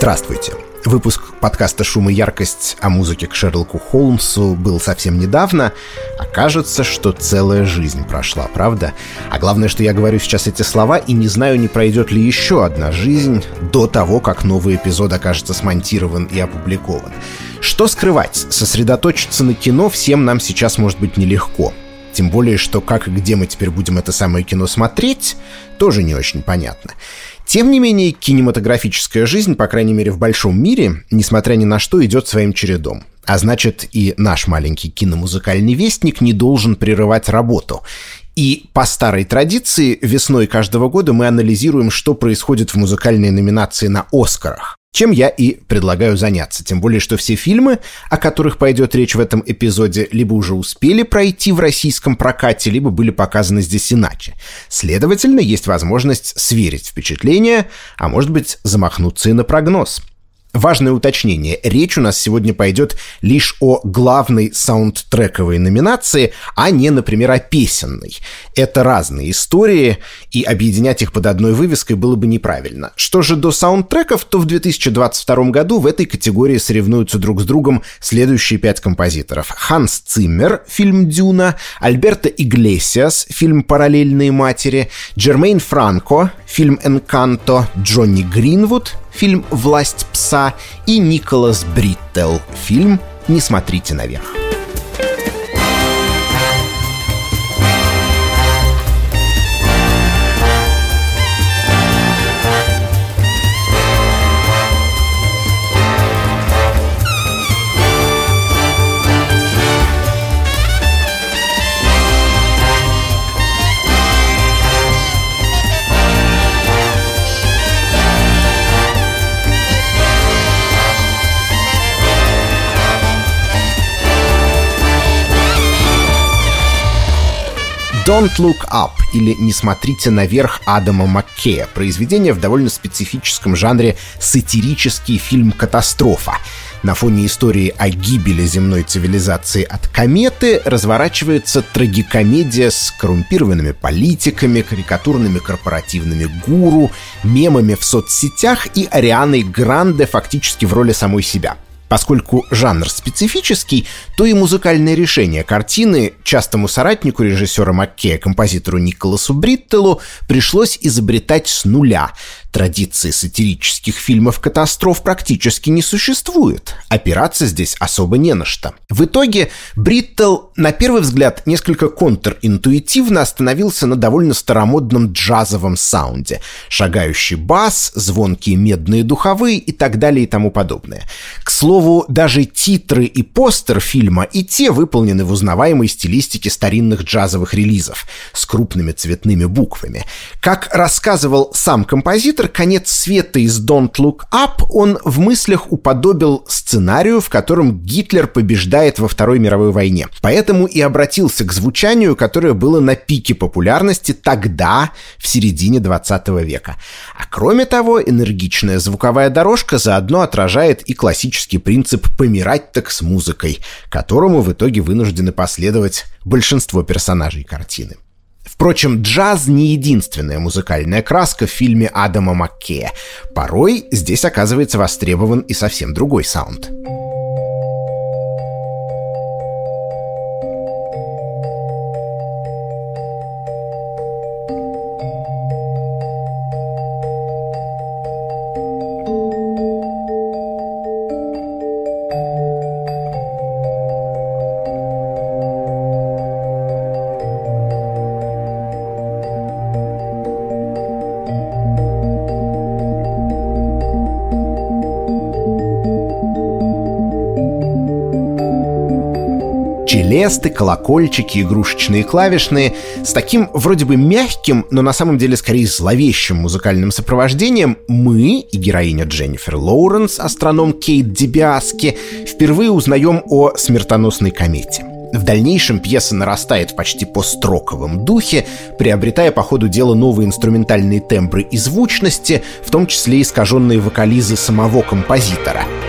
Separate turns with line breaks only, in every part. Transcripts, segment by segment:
Здравствуйте. Выпуск подкаста «Шум и яркость» о музыке к Шерлоку Холмсу был совсем недавно, а кажется, что целая жизнь прошла, правда? А главное, что я говорю сейчас эти слова и не знаю, не пройдет ли еще одна жизнь до того, как новый эпизод окажется смонтирован и опубликован. Что скрывать? Сосредоточиться на кино всем нам сейчас может быть нелегко. Тем более, что как и где мы теперь будем это самое кино смотреть, тоже не очень понятно. Тем не менее, кинематографическая жизнь, по крайней мере в большом мире, несмотря ни на что, идет своим чередом. А значит, и наш маленький киномузыкальный вестник не должен прерывать работу. И по старой традиции весной каждого года мы анализируем, что происходит в музыкальной номинации на «Оскарах». Чем я и предлагаю заняться, тем более, что все фильмы, о которых пойдет речь в этом эпизоде, либо уже успели пройти в российском прокате, либо были показаны здесь иначе. Следовательно, есть возможность сверить впечатления, а может быть замахнуться и на прогноз. Важное уточнение. Речь у нас сегодня пойдет лишь о главной саундтрековой номинации, а не, например, о песенной. Это разные истории, и объединять их под одной вывеской было бы неправильно. Что же до саундтреков, то в 2022 году в этой категории соревнуются друг с другом следующие пять композиторов. Ханс Циммер, фильм «Дюна», Альберто Иглесиас, фильм «Параллельные матери», Джермейн Франко, фильм «Энканто», Джонни Гринвуд, фильм «Власть пса» и Николас Бриттел, фильм «Не смотрите наверх». «Don't Look Up» или «Не смотрите наверх» Адама Маккея, произведение в довольно специфическом жанре сатирический фильм «Катастрофа». На фоне истории о гибели земной цивилизации от кометы разворачивается трагикомедия с коррумпированными политиками, карикатурными корпоративными гуру, мемами в соцсетях и Арианой Гранде фактически в роли самой себя — Поскольку жанр специфический, то и музыкальное решение картины частому соратнику режиссера Маккея, композитору Николасу Бриттелу, пришлось изобретать с нуля. Традиции сатирических фильмов-катастроф практически не существует. Опираться здесь особо не на что. В итоге Бриттел, на первый взгляд, несколько контринтуитивно остановился на довольно старомодном джазовом саунде. Шагающий бас, звонкие медные духовые и так далее и тому подобное. К слову, даже титры и постер фильма и те выполнены в узнаваемой стилистике старинных джазовых релизов с крупными цветными буквами. Как рассказывал сам композитор, композитор «Конец света» из «Don't Look Up» он в мыслях уподобил сценарию, в котором Гитлер побеждает во Второй мировой войне. Поэтому и обратился к звучанию, которое было на пике популярности тогда, в середине 20 века. А кроме того, энергичная звуковая дорожка заодно отражает и классический принцип «помирать так с музыкой», которому в итоге вынуждены последовать большинство персонажей картины. Впрочем, джаз не единственная музыкальная краска в фильме Адама Маккея. Порой здесь оказывается востребован и совсем другой саунд. Челесты, колокольчики, игрушечные клавишные с таким вроде бы мягким, но на самом деле скорее зловещим музыкальным сопровождением мы и героиня Дженнифер Лоуренс, астроном Кейт Дебиаски, впервые узнаем о смертоносной комете. В дальнейшем пьеса нарастает в почти построковом духе, приобретая по ходу дела новые инструментальные тембры и звучности, в том числе искаженные вокализы самого композитора —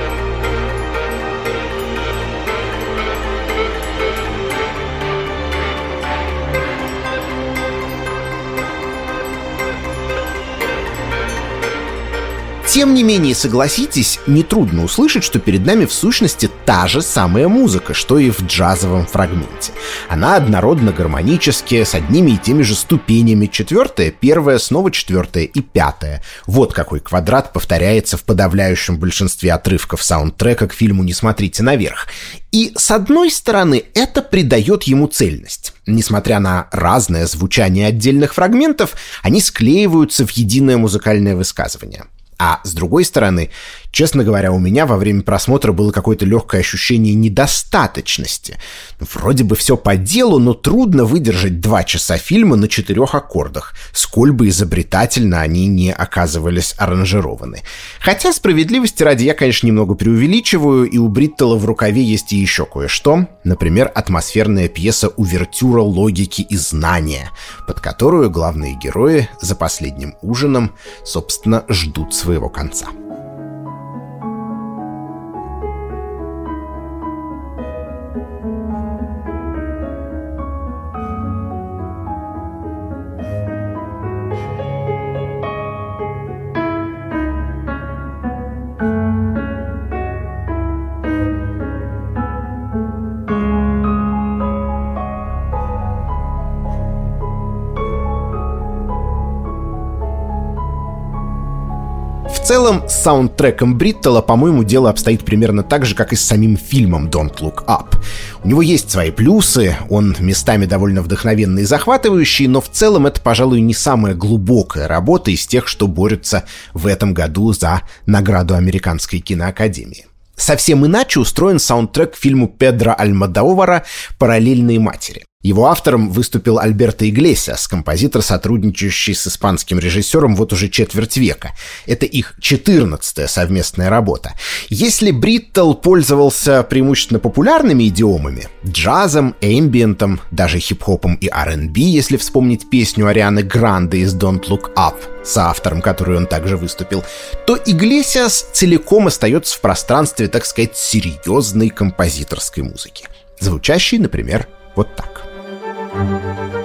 тем не менее, согласитесь, нетрудно услышать, что перед нами в сущности та же самая музыка, что и в джазовом фрагменте. Она однородно гармонически, с одними и теми же ступенями. Четвертая, первая, снова четвертая и пятая. Вот какой квадрат повторяется в подавляющем большинстве отрывков саундтрека к фильму «Не смотрите наверх». И с одной стороны, это придает ему цельность. Несмотря на разное звучание отдельных фрагментов, они склеиваются в единое музыкальное высказывание. А с другой стороны, честно говоря, у меня во время просмотра было какое-то легкое ощущение недостаточности. Вроде бы все по делу, но трудно выдержать два часа фильма на четырех аккордах, сколь бы изобретательно они не оказывались аранжированы. Хотя справедливости ради я, конечно, немного преувеличиваю, и у Бриттела в рукаве есть и еще кое-что. Например, атмосферная пьеса «Увертюра логики и знания», под которую главные герои за последним ужином, собственно, ждут своего конца. С саундтреком Бриттела, по-моему, дело обстоит примерно так же, как и с самим фильмом «Don't Look Up». У него есть свои плюсы, он местами довольно вдохновенный и захватывающий, но в целом это, пожалуй, не самая глубокая работа из тех, что борются в этом году за награду Американской киноакадемии. Совсем иначе устроен саундтрек к фильму Педро Альмадовара «Параллельные матери». Его автором выступил Альберто Иглесиас, композитор, сотрудничающий с испанским режиссером вот уже четверть века. Это их четырнадцатая совместная работа. Если Бриттл пользовался преимущественно популярными идиомами — джазом, эмбиентом, даже хип-хопом и R&B, если вспомнить песню Арианы Гранде из «Don't Look Up», с автором, который он также выступил, то Иглесиас целиком остается в пространстве, так сказать, серьезной композиторской музыки, звучащей, например, вот так. Música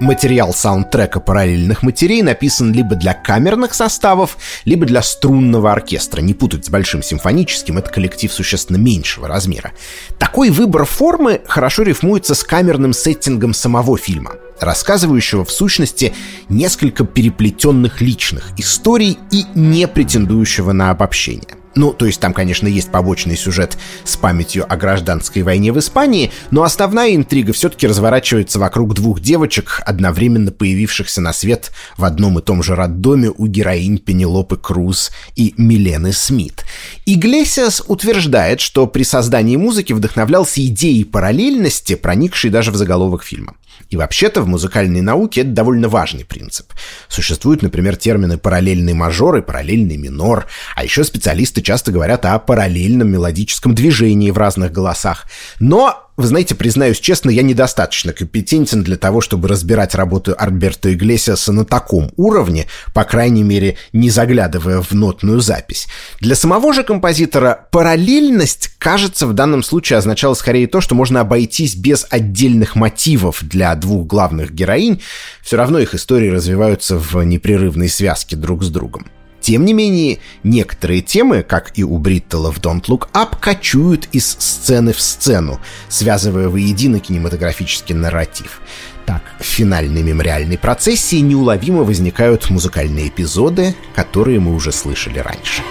Материал саундтрека параллельных матерей написан либо для камерных составов, либо для струнного оркестра. Не путать с большим симфоническим, это коллектив существенно меньшего размера. Такой выбор формы хорошо рифмуется с камерным сеттингом самого фильма, рассказывающего в сущности несколько переплетенных личных историй и не претендующего на обобщение. Ну, то есть там, конечно, есть побочный сюжет с памятью о гражданской войне в Испании, но основная интрига все-таки разворачивается вокруг двух девочек, одновременно появившихся на свет в одном и том же роддоме у героинь Пенелопы Круз и Милены Смит. Иглесиас утверждает, что при создании музыки вдохновлялся идеей параллельности, проникшей даже в заголовок фильма. И вообще-то в музыкальной науке это довольно важный принцип. Существуют, например, термины параллельный мажор и параллельный минор, а еще специалисты часто говорят о параллельном мелодическом движении в разных голосах. Но вы знаете, признаюсь честно, я недостаточно компетентен для того, чтобы разбирать работу Альберто Иглесиаса на таком уровне, по крайней мере, не заглядывая в нотную запись. Для самого же композитора параллельность, кажется, в данном случае означала скорее то, что можно обойтись без отдельных мотивов для двух главных героинь, все равно их истории развиваются в непрерывной связке друг с другом. Тем не менее, некоторые темы, как и у Бриттела в Don't Look Up, кочуют из сцены в сцену, связывая воедино кинематографический нарратив. Так, в финальной мемориальной процессии неуловимо возникают музыкальные эпизоды, которые мы уже слышали раньше.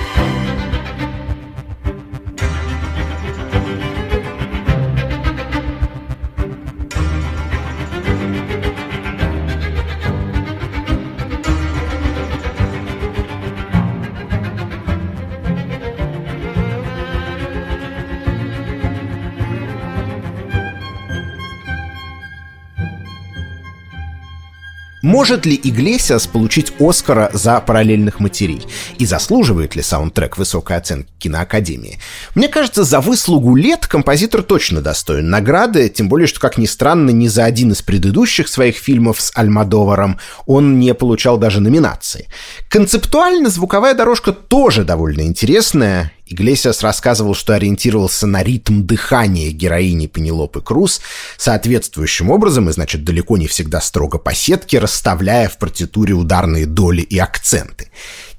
Может ли Иглесиас получить Оскара за «Параллельных матерей»? И заслуживает ли саундтрек высокой оценки киноакадемии? Мне кажется, за выслугу лет композитор точно достоин награды, тем более, что, как ни странно, ни за один из предыдущих своих фильмов с Альмадоваром он не получал даже номинации. Концептуально звуковая дорожка тоже довольно интересная, Иглесиас рассказывал, что ориентировался на ритм дыхания героини Пенелопы Круз соответствующим образом, и значит далеко не всегда строго по сетке, расставляя в партитуре ударные доли и акценты.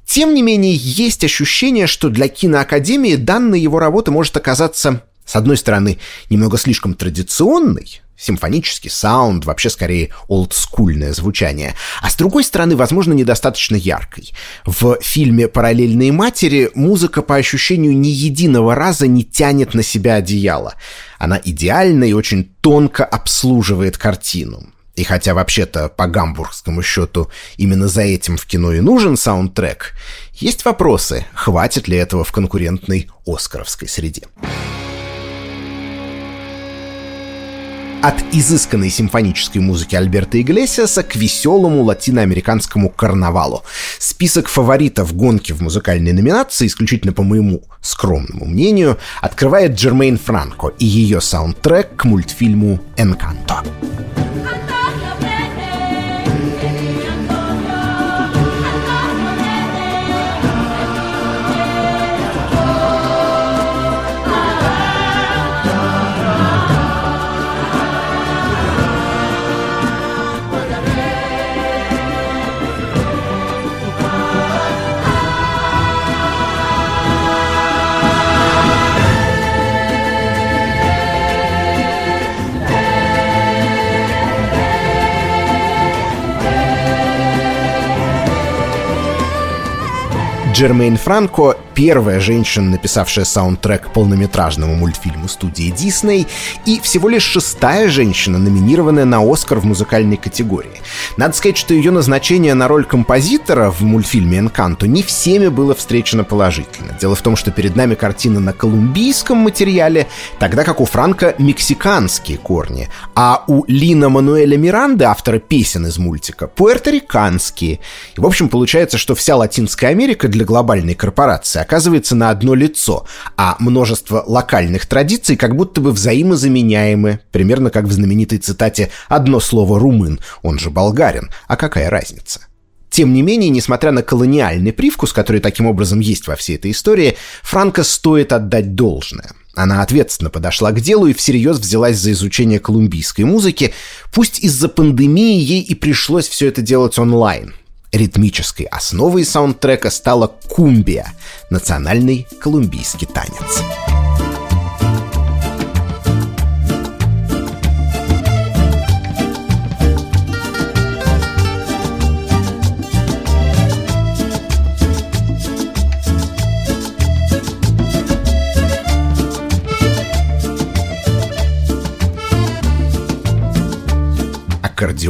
Тем не менее, есть ощущение, что для киноакадемии данная его работа может оказаться, с одной стороны, немного слишком традиционной, симфонический саунд, вообще скорее олдскульное звучание, а с другой стороны, возможно, недостаточно яркой. В фильме «Параллельные матери» музыка по ощущению ни единого раза не тянет на себя одеяло. Она идеально и очень тонко обслуживает картину. И хотя вообще-то по гамбургскому счету именно за этим в кино и нужен саундтрек, есть вопросы, хватит ли этого в конкурентной оскаровской среде. От изысканной симфонической музыки Альберта Иглесиаса к веселому латиноамериканскому карнавалу. Список фаворитов гонки в музыкальной номинации, исключительно по моему скромному мнению, открывает Джермейн Франко и ее саундтрек к мультфильму «Энканто». Джермейн Франко первая женщина, написавшая саундтрек полнометражному мультфильму студии Дисней, и всего лишь шестая женщина, номинированная на Оскар в музыкальной категории. Надо сказать, что ее назначение на роль композитора в мультфильме «Энканто» не всеми было встречено положительно. Дело в том, что перед нами картина на колумбийском материале, тогда как у Франка мексиканские корни, а у Лина Мануэля Миранды, автора песен из мультика, пуэрториканские. И, в общем, получается, что вся Латинская Америка для глобальной корпорации оказывается на одно лицо, а множество локальных традиций как будто бы взаимозаменяемы, примерно как в знаменитой цитате «одно слово румын, он же болгарин, а какая разница?» Тем не менее, несмотря на колониальный привкус, который таким образом есть во всей этой истории, Франко стоит отдать должное. Она ответственно подошла к делу и всерьез взялась за изучение колумбийской музыки, пусть из-за пандемии ей и пришлось все это делать онлайн. Ритмической основой саундтрека стала кумбия – национальный колумбийский танец.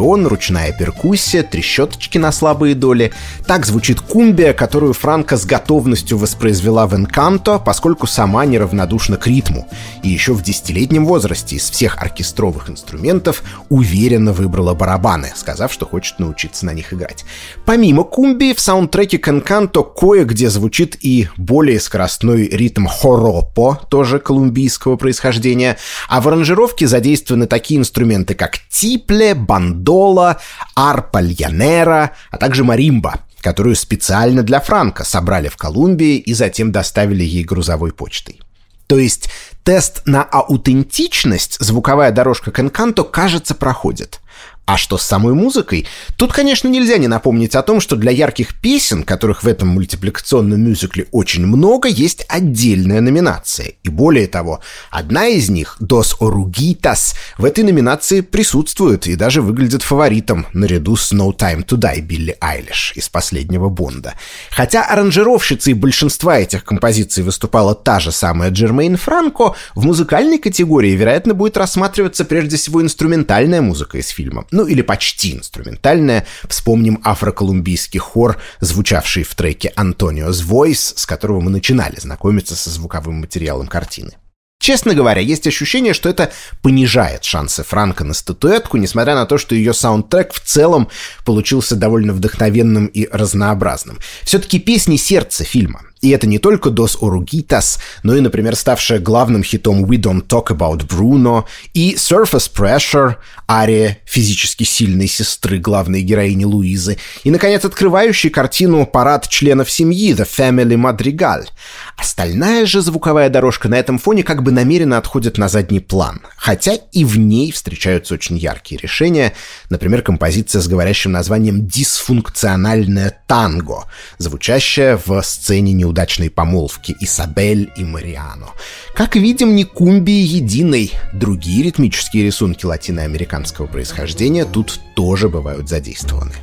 Аккордеон, ручная перкуссия, трещоточки на слабые доли. Так звучит кумбия, которую Франко с готовностью воспроизвела в «Энканто», поскольку сама неравнодушна к ритму. И еще в десятилетнем возрасте из всех оркестровых инструментов уверенно выбрала барабаны, сказав, что хочет научиться на них играть. Помимо кумбии, в саундтреке к «Энканто» кое-где звучит и более скоростной ритм хоропо, тоже колумбийского происхождения, а в аранжировке задействованы такие инструменты, как типле, бан бандола, арпа льянера, а также маримба, которую специально для Франка собрали в Колумбии и затем доставили ей грузовой почтой. То есть тест на аутентичность звуковая дорожка Кенканто, кажется, проходит. А что с самой музыкой? Тут, конечно, нельзя не напомнить о том, что для ярких песен, которых в этом мультипликационном мюзикле очень много, есть отдельная номинация. И более того, одна из них, «Dos Oruguitas», в этой номинации присутствует и даже выглядит фаворитом наряду с «No Time to Die» Билли Айлиш из последнего Бонда. Хотя аранжировщицей большинства этих композиций выступала та же самая Джермейн Франко, в музыкальной категории, вероятно, будет рассматриваться прежде всего инструментальная музыка из фильма ну или почти инструментальная. Вспомним афроколумбийский хор, звучавший в треке «Антонио's Voice», с которого мы начинали знакомиться со звуковым материалом картины. Честно говоря, есть ощущение, что это понижает шансы Франка на статуэтку, несмотря на то, что ее саундтрек в целом получился довольно вдохновенным и разнообразным. Все-таки песни сердца фильма. И это не только «Dos Oruguitas», но и, например, ставшая главным хитом «We Don't Talk About Bruno» и «Surface Pressure», ария физически сильной сестры главной героини Луизы, и, наконец, открывающий картину «Парад членов семьи» «The Family Madrigal». Остальная же звуковая дорожка на этом фоне как бы намеренно отходит на задний план, хотя и в ней встречаются очень яркие решения, например, композиция с говорящим названием «Дисфункциональное танго», звучащая в сцене неудачной помолвки Исабель и Мариано. Как видим, не кумбии единой. Другие ритмические рисунки латиноамериканского происхождения тут тоже бывают задействованы.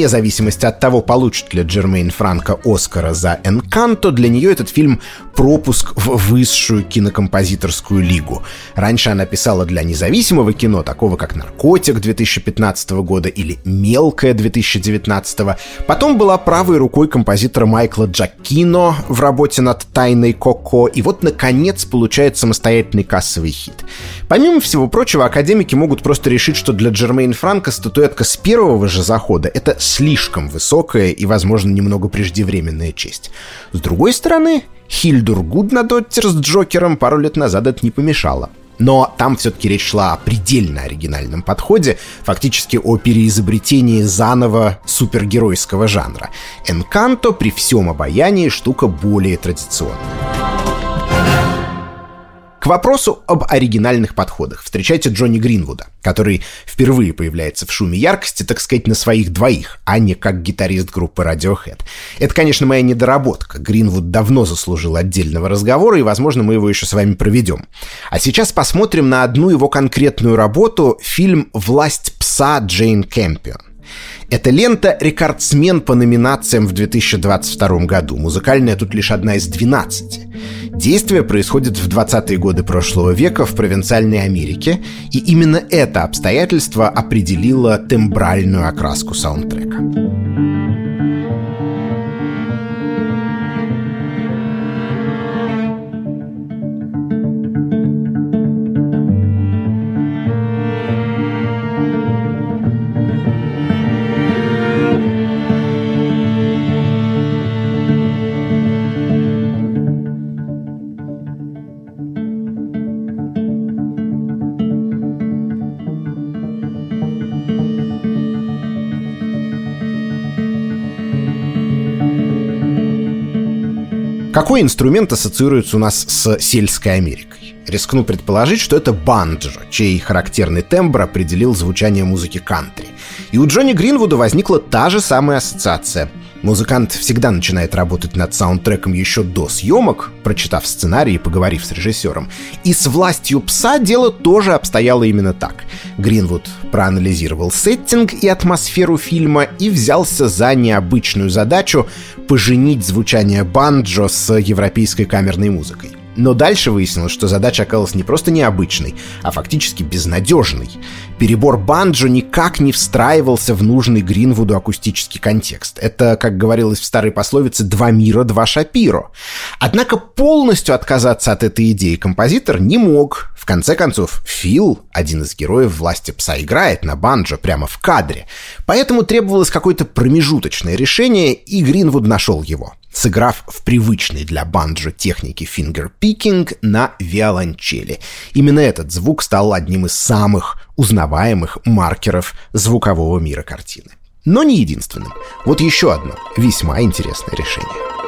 Вне зависимости от того, получит ли Джермейн Франко Оскара за «Энканто», для нее этот фильм пропуск в высшую кинокомпозиторскую лигу. Раньше она писала для независимого кино, такого как «Наркотик» 2015 года или «Мелкое» 2019. Потом была правой рукой композитора Майкла Джакино в работе над «Тайной Коко», и вот, наконец, получает самостоятельный кассовый хит. Помимо всего прочего, академики могут просто решить, что для Джермейн Франко статуэтка с первого же захода — это слишком высокая и, возможно, немного преждевременная честь. С другой стороны, Хильдур Гуднадоттер с Джокером пару лет назад это не помешало. Но там все-таки речь шла о предельно оригинальном подходе, фактически о переизобретении заново супергеройского жанра. Энканто при всем обаянии штука более традиционная. К вопросу об оригинальных подходах встречайте Джонни Гринвуда, который впервые появляется в шуме яркости, так сказать, на своих двоих, а не как гитарист группы Radiohead. Это, конечно, моя недоработка. Гринвуд давно заслужил отдельного разговора, и, возможно, мы его еще с вами проведем. А сейчас посмотрим на одну его конкретную работу, фильм «Власть пса» Джейн Кэмпион. Эта лента — рекордсмен по номинациям в 2022 году. Музыкальная тут лишь одна из 12. Действие происходит в 20-е годы прошлого века в провинциальной Америке, и именно это обстоятельство определило тембральную окраску саундтрека. Какой инструмент ассоциируется у нас с сельской Америкой? Рискну предположить, что это банджо, чей характерный тембр определил звучание музыки кантри. И у Джонни Гринвуда возникла та же самая ассоциация. Музыкант всегда начинает работать над саундтреком еще до съемок, прочитав сценарий и поговорив с режиссером. И с «Властью пса» дело тоже обстояло именно так. Гринвуд проанализировал сеттинг и атмосферу фильма и взялся за необычную задачу поженить звучание банджо с европейской камерной музыкой. Но дальше выяснилось, что задача оказалась не просто необычной, а фактически безнадежной. Перебор банджо никак не встраивался в нужный Гринвуду акустический контекст. Это, как говорилось в старой пословице, «два мира, два шапиро». Однако полностью отказаться от этой идеи композитор не мог. В конце концов, Фил, один из героев «Власти пса», играет на банджо прямо в кадре. Поэтому требовалось какое-то промежуточное решение, и Гринвуд нашел его сыграв в привычной для банджо технике fingerpicking на виолончели. Именно этот звук стал одним из самых узнаваемых маркеров звукового мира картины. Но не единственным. Вот еще одно весьма интересное решение.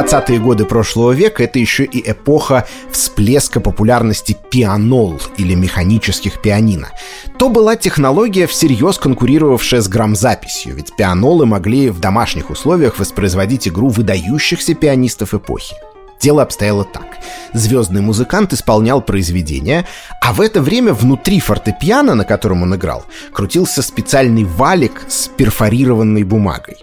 20-е годы прошлого века — это еще и эпоха всплеска популярности пианол или механических пианино. То была технология, всерьез конкурировавшая с грамзаписью, ведь пианолы могли в домашних условиях воспроизводить игру выдающихся пианистов эпохи. Дело обстояло так. Звездный музыкант исполнял произведение, а в это время внутри фортепиано, на котором он играл, крутился специальный валик с перфорированной бумагой.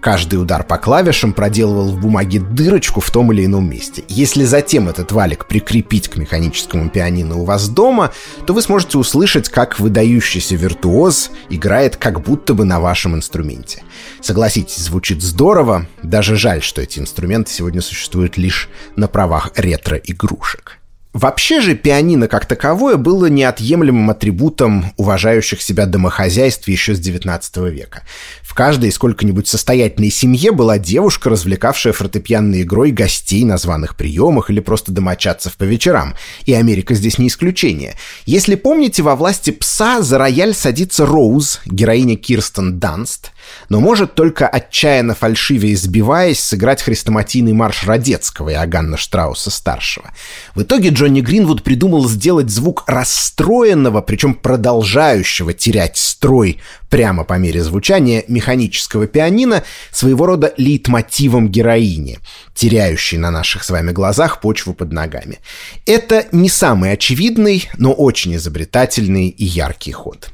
Каждый удар по клавишам проделывал в бумаге дырочку в том или ином месте. Если затем этот валик прикрепить к механическому пианино у вас дома, то вы сможете услышать, как выдающийся виртуоз играет как будто бы на вашем инструменте. Согласитесь, звучит здорово, даже жаль, что эти инструменты сегодня существуют лишь на правах ретро-игрушек. Вообще же пианино как таковое было неотъемлемым атрибутом уважающих себя домохозяйств еще с XIX века. В каждой сколько-нибудь состоятельной семье была девушка, развлекавшая фортепианной игрой гостей на званых приемах или просто домочадцев по вечерам. И Америка здесь не исключение. Если помните, во власти пса за рояль садится Роуз, героиня Кирстен Данст, но может только отчаянно фальшивее сбиваясь сыграть хрестоматийный марш Родецкого и Аганна Штрауса-старшего. В итоге Джонни Гринвуд придумал сделать звук расстроенного, причем продолжающего терять строй прямо по мере звучания механического пианино своего рода лейтмотивом героини, теряющей на наших с вами глазах почву под ногами. Это не самый очевидный, но очень изобретательный и яркий ход.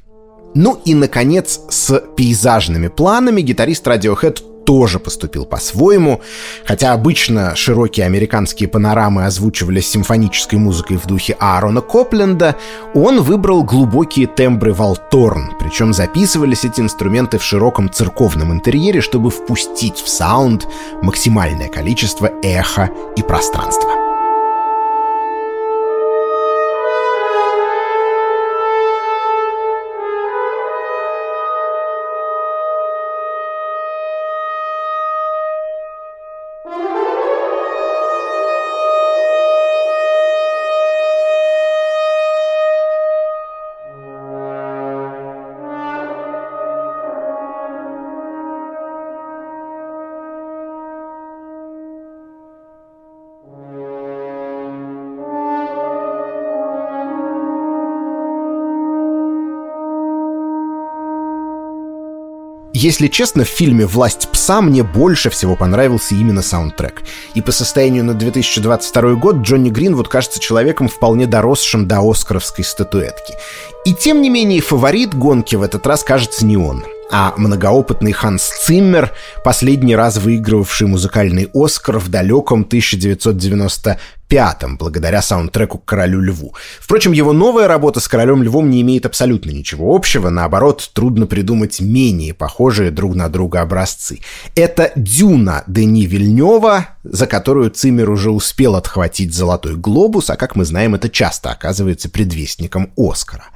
Ну и, наконец, с пейзажными планами гитарист Radiohead тоже поступил по-своему, хотя обычно широкие американские панорамы озвучивались симфонической музыкой в духе Аарона Копленда, он выбрал глубокие тембры валторн, причем записывались эти инструменты в широком церковном интерьере, чтобы впустить в саунд максимальное количество эха и пространства. Если честно, в фильме «Власть пса» мне больше всего понравился именно саундтрек. И по состоянию на 2022 год Джонни Гринвуд кажется человеком, вполне доросшим до оскаровской статуэтки. И тем не менее, фаворит гонки в этот раз кажется не он а многоопытный Ханс Циммер, последний раз выигрывавший музыкальный Оскар в далеком 1990 пятом, благодаря саундтреку к «Королю льву». Впрочем, его новая работа с «Королем львом» не имеет абсолютно ничего общего, наоборот, трудно придумать менее похожие друг на друга образцы. Это «Дюна» Дени Вильнева, за которую Циммер уже успел отхватить «Золотой глобус», а, как мы знаем, это часто оказывается предвестником «Оскара».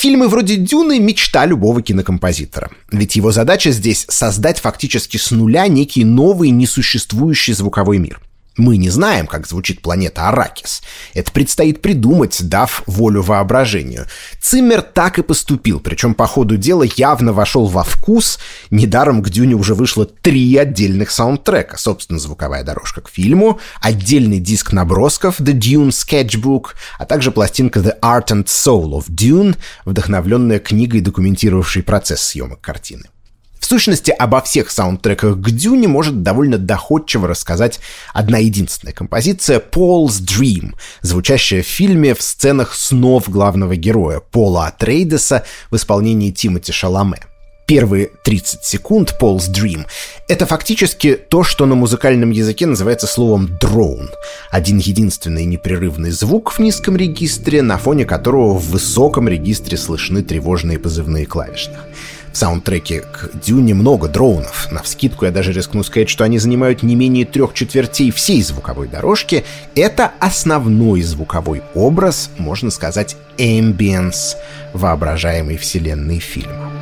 Фильмы вроде «Дюны» — мечта любого кинокомпозитора. Ведь его задача здесь — создать фактически с нуля некий новый несуществующий звуковой мир — мы не знаем, как звучит планета Аракис. Это предстоит придумать, дав волю воображению. Циммер так и поступил, причем по ходу дела явно вошел во вкус. Недаром к Дюне уже вышло три отдельных саундтрека. Собственно, звуковая дорожка к фильму, отдельный диск набросков The Dune Sketchbook, а также пластинка The Art and Soul of Dune, вдохновленная книгой, документировавшей процесс съемок картины. В сущности, обо всех саундтреках к Дюне может довольно доходчиво рассказать одна единственная композиция «Paul's Dream», звучащая в фильме в сценах снов главного героя Пола Атрейдеса в исполнении Тимоти Шаламе. Первые 30 секунд Paul's Dream — это фактически то, что на музыкальном языке называется словом «drone». Один единственный непрерывный звук в низком регистре, на фоне которого в высоком регистре слышны тревожные позывные клавишных. В саундтреке к Дюне много дроунов. На вскидку я даже рискну сказать, что они занимают не менее трех четвертей всей звуковой дорожки. Это основной звуковой образ, можно сказать, эмбиенс воображаемой вселенной фильма.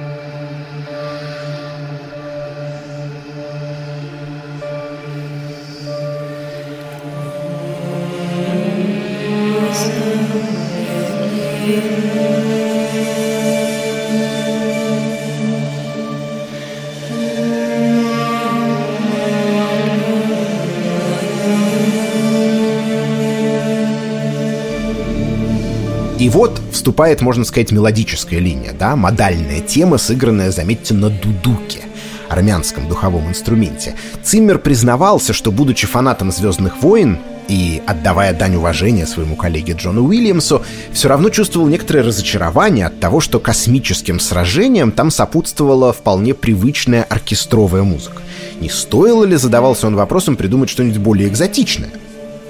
И вот вступает, можно сказать, мелодическая линия, да, модальная тема, сыгранная, заметьте, на дудуке армянском духовом инструменте. Циммер признавался, что, будучи фанатом «Звездных войн», и, отдавая дань уважения своему коллеге Джону Уильямсу, все равно чувствовал некоторое разочарование от того, что космическим сражениям там сопутствовала вполне привычная оркестровая музыка. Не стоило ли, задавался он вопросом, придумать что-нибудь более экзотичное?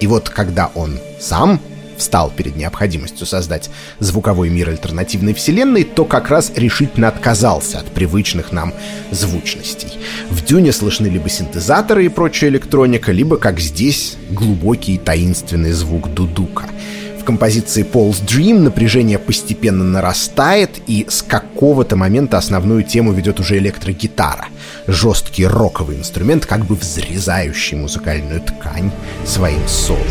И вот когда он сам встал перед необходимостью создать звуковой мир альтернативной вселенной, то как раз решительно отказался от привычных нам звучностей. В Дюне слышны либо синтезаторы и прочая электроника, либо, как здесь, глубокий и таинственный звук дудука. В композиции Paul's Dream напряжение постепенно нарастает, и с какого-то момента основную тему ведет уже электрогитара. Жесткий роковый инструмент, как бы взрезающий музыкальную ткань своим солом.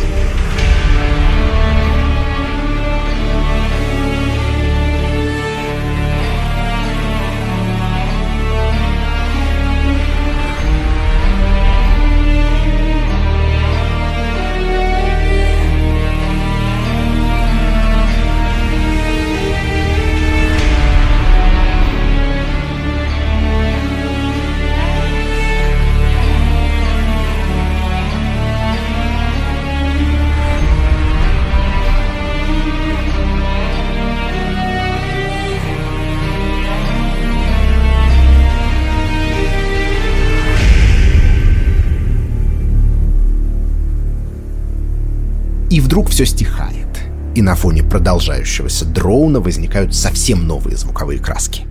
И вдруг все стихает. И на фоне продолжающегося дроуна возникают совсем новые звуковые краски.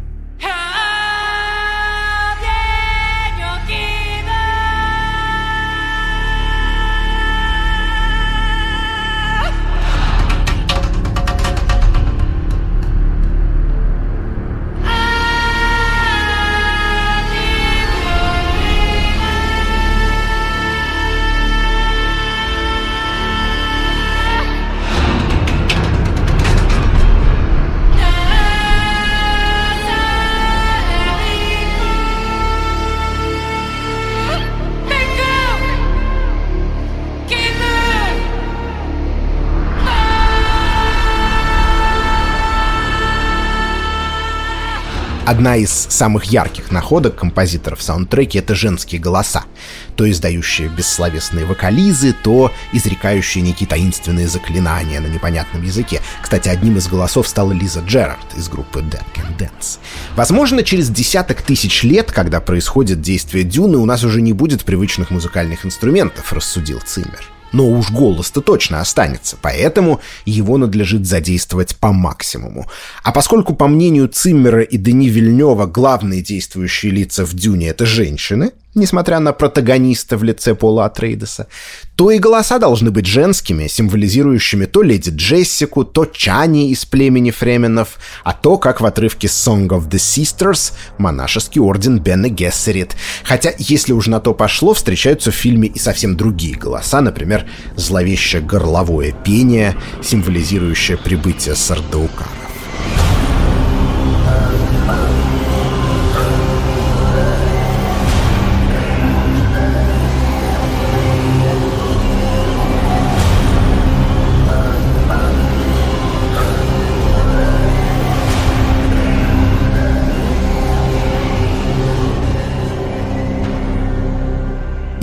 Одна из самых ярких находок композиторов саундтреки — это женские голоса, то издающие бессловесные вокализы, то изрекающие некие таинственные заклинания на непонятном языке. Кстати, одним из голосов стала Лиза Джерард из группы Dead Can Dance. Возможно, через десяток тысяч лет, когда происходит действие Дюны, у нас уже не будет привычных музыкальных инструментов, рассудил Циммер но уж голос-то точно останется, поэтому его надлежит задействовать по максимуму. А поскольку, по мнению Циммера и Дени Вильнева, главные действующие лица в «Дюне» — это женщины, несмотря на протагониста в лице Пола Атрейдеса, то и голоса должны быть женскими, символизирующими то леди Джессику, то Чани из племени Фременов, а то, как в отрывке Song of the Sisters, монашеский орден Бене Гессерит. Хотя, если уж на то пошло, встречаются в фильме и совсем другие голоса, например, зловещее горловое пение, символизирующее прибытие Сардаукара.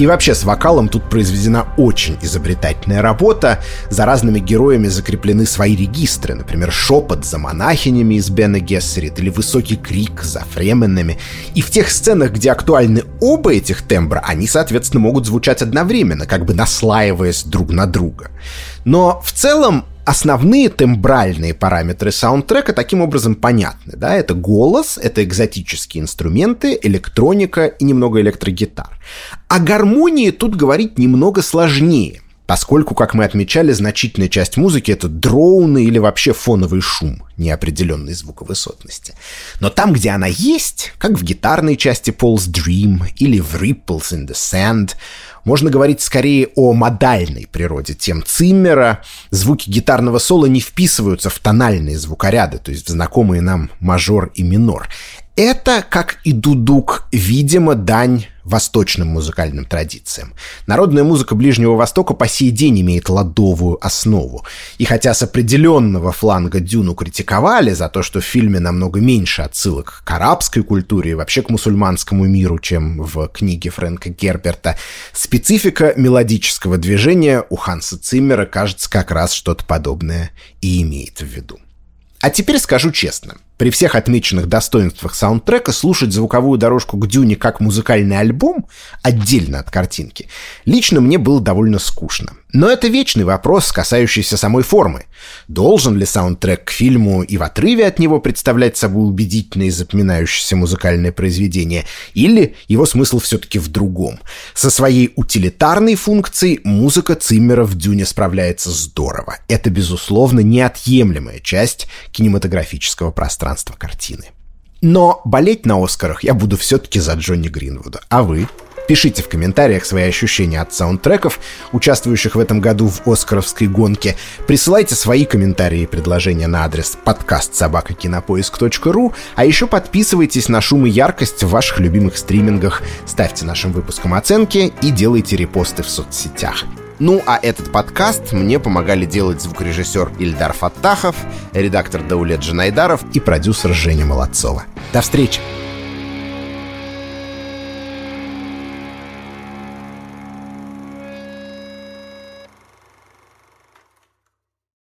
И вообще с вокалом тут произведена очень изобретательная работа. За разными героями закреплены свои регистры, например, шепот за монахинями из Бена Гессерит или высокий крик за фременными. И в тех сценах, где актуальны оба этих тембра, они, соответственно, могут звучать одновременно, как бы наслаиваясь друг на друга. Но в целом основные тембральные параметры саундтрека таким образом понятны. Да? Это голос, это экзотические инструменты, электроника и немного электрогитар. О гармонии тут говорить немного сложнее, поскольку, как мы отмечали, значительная часть музыки — это дроуны или вообще фоновый шум неопределенной звуковысотности. Но там, где она есть, как в гитарной части Paul's Dream или в Ripples in the Sand — можно говорить скорее о модальной природе тем Циммера. Звуки гитарного соло не вписываются в тональные звукоряды, то есть в знакомые нам мажор и минор. Это, как и дудук, видимо, дань восточным музыкальным традициям. Народная музыка Ближнего Востока по сей день имеет ладовую основу. И хотя с определенного фланга Дюну критиковали за то, что в фильме намного меньше отсылок к арабской культуре и вообще к мусульманскому миру, чем в книге Фрэнка Герберта, специфика мелодического движения у Ханса Циммера, кажется, как раз что-то подобное и имеет в виду. А теперь скажу честно. При всех отмеченных достоинствах саундтрека слушать звуковую дорожку к Дюне как музыкальный альбом отдельно от картинки лично мне было довольно скучно. Но это вечный вопрос, касающийся самой формы. Должен ли саундтрек к фильму и в отрыве от него представлять собой убедительное и запоминающееся музыкальное произведение, или его смысл все-таки в другом? Со своей утилитарной функцией музыка Циммера в «Дюне» справляется здорово. Это, безусловно, неотъемлемая часть кинематографического пространства картины. Но болеть на «Оскарах» я буду все-таки за Джонни Гринвуда. А вы? Пишите в комментариях свои ощущения от саундтреков, участвующих в этом году в «Оскаровской гонке». Присылайте свои комментарии и предложения на адрес подкаст собакакинопоиск.ру, а еще подписывайтесь на шум и яркость в ваших любимых стримингах, ставьте нашим выпускам оценки и делайте репосты в соцсетях. Ну, а этот подкаст мне помогали делать звукорежиссер Ильдар Фаттахов, редактор Даулет Джанайдаров и продюсер Женя Молодцова. До встречи!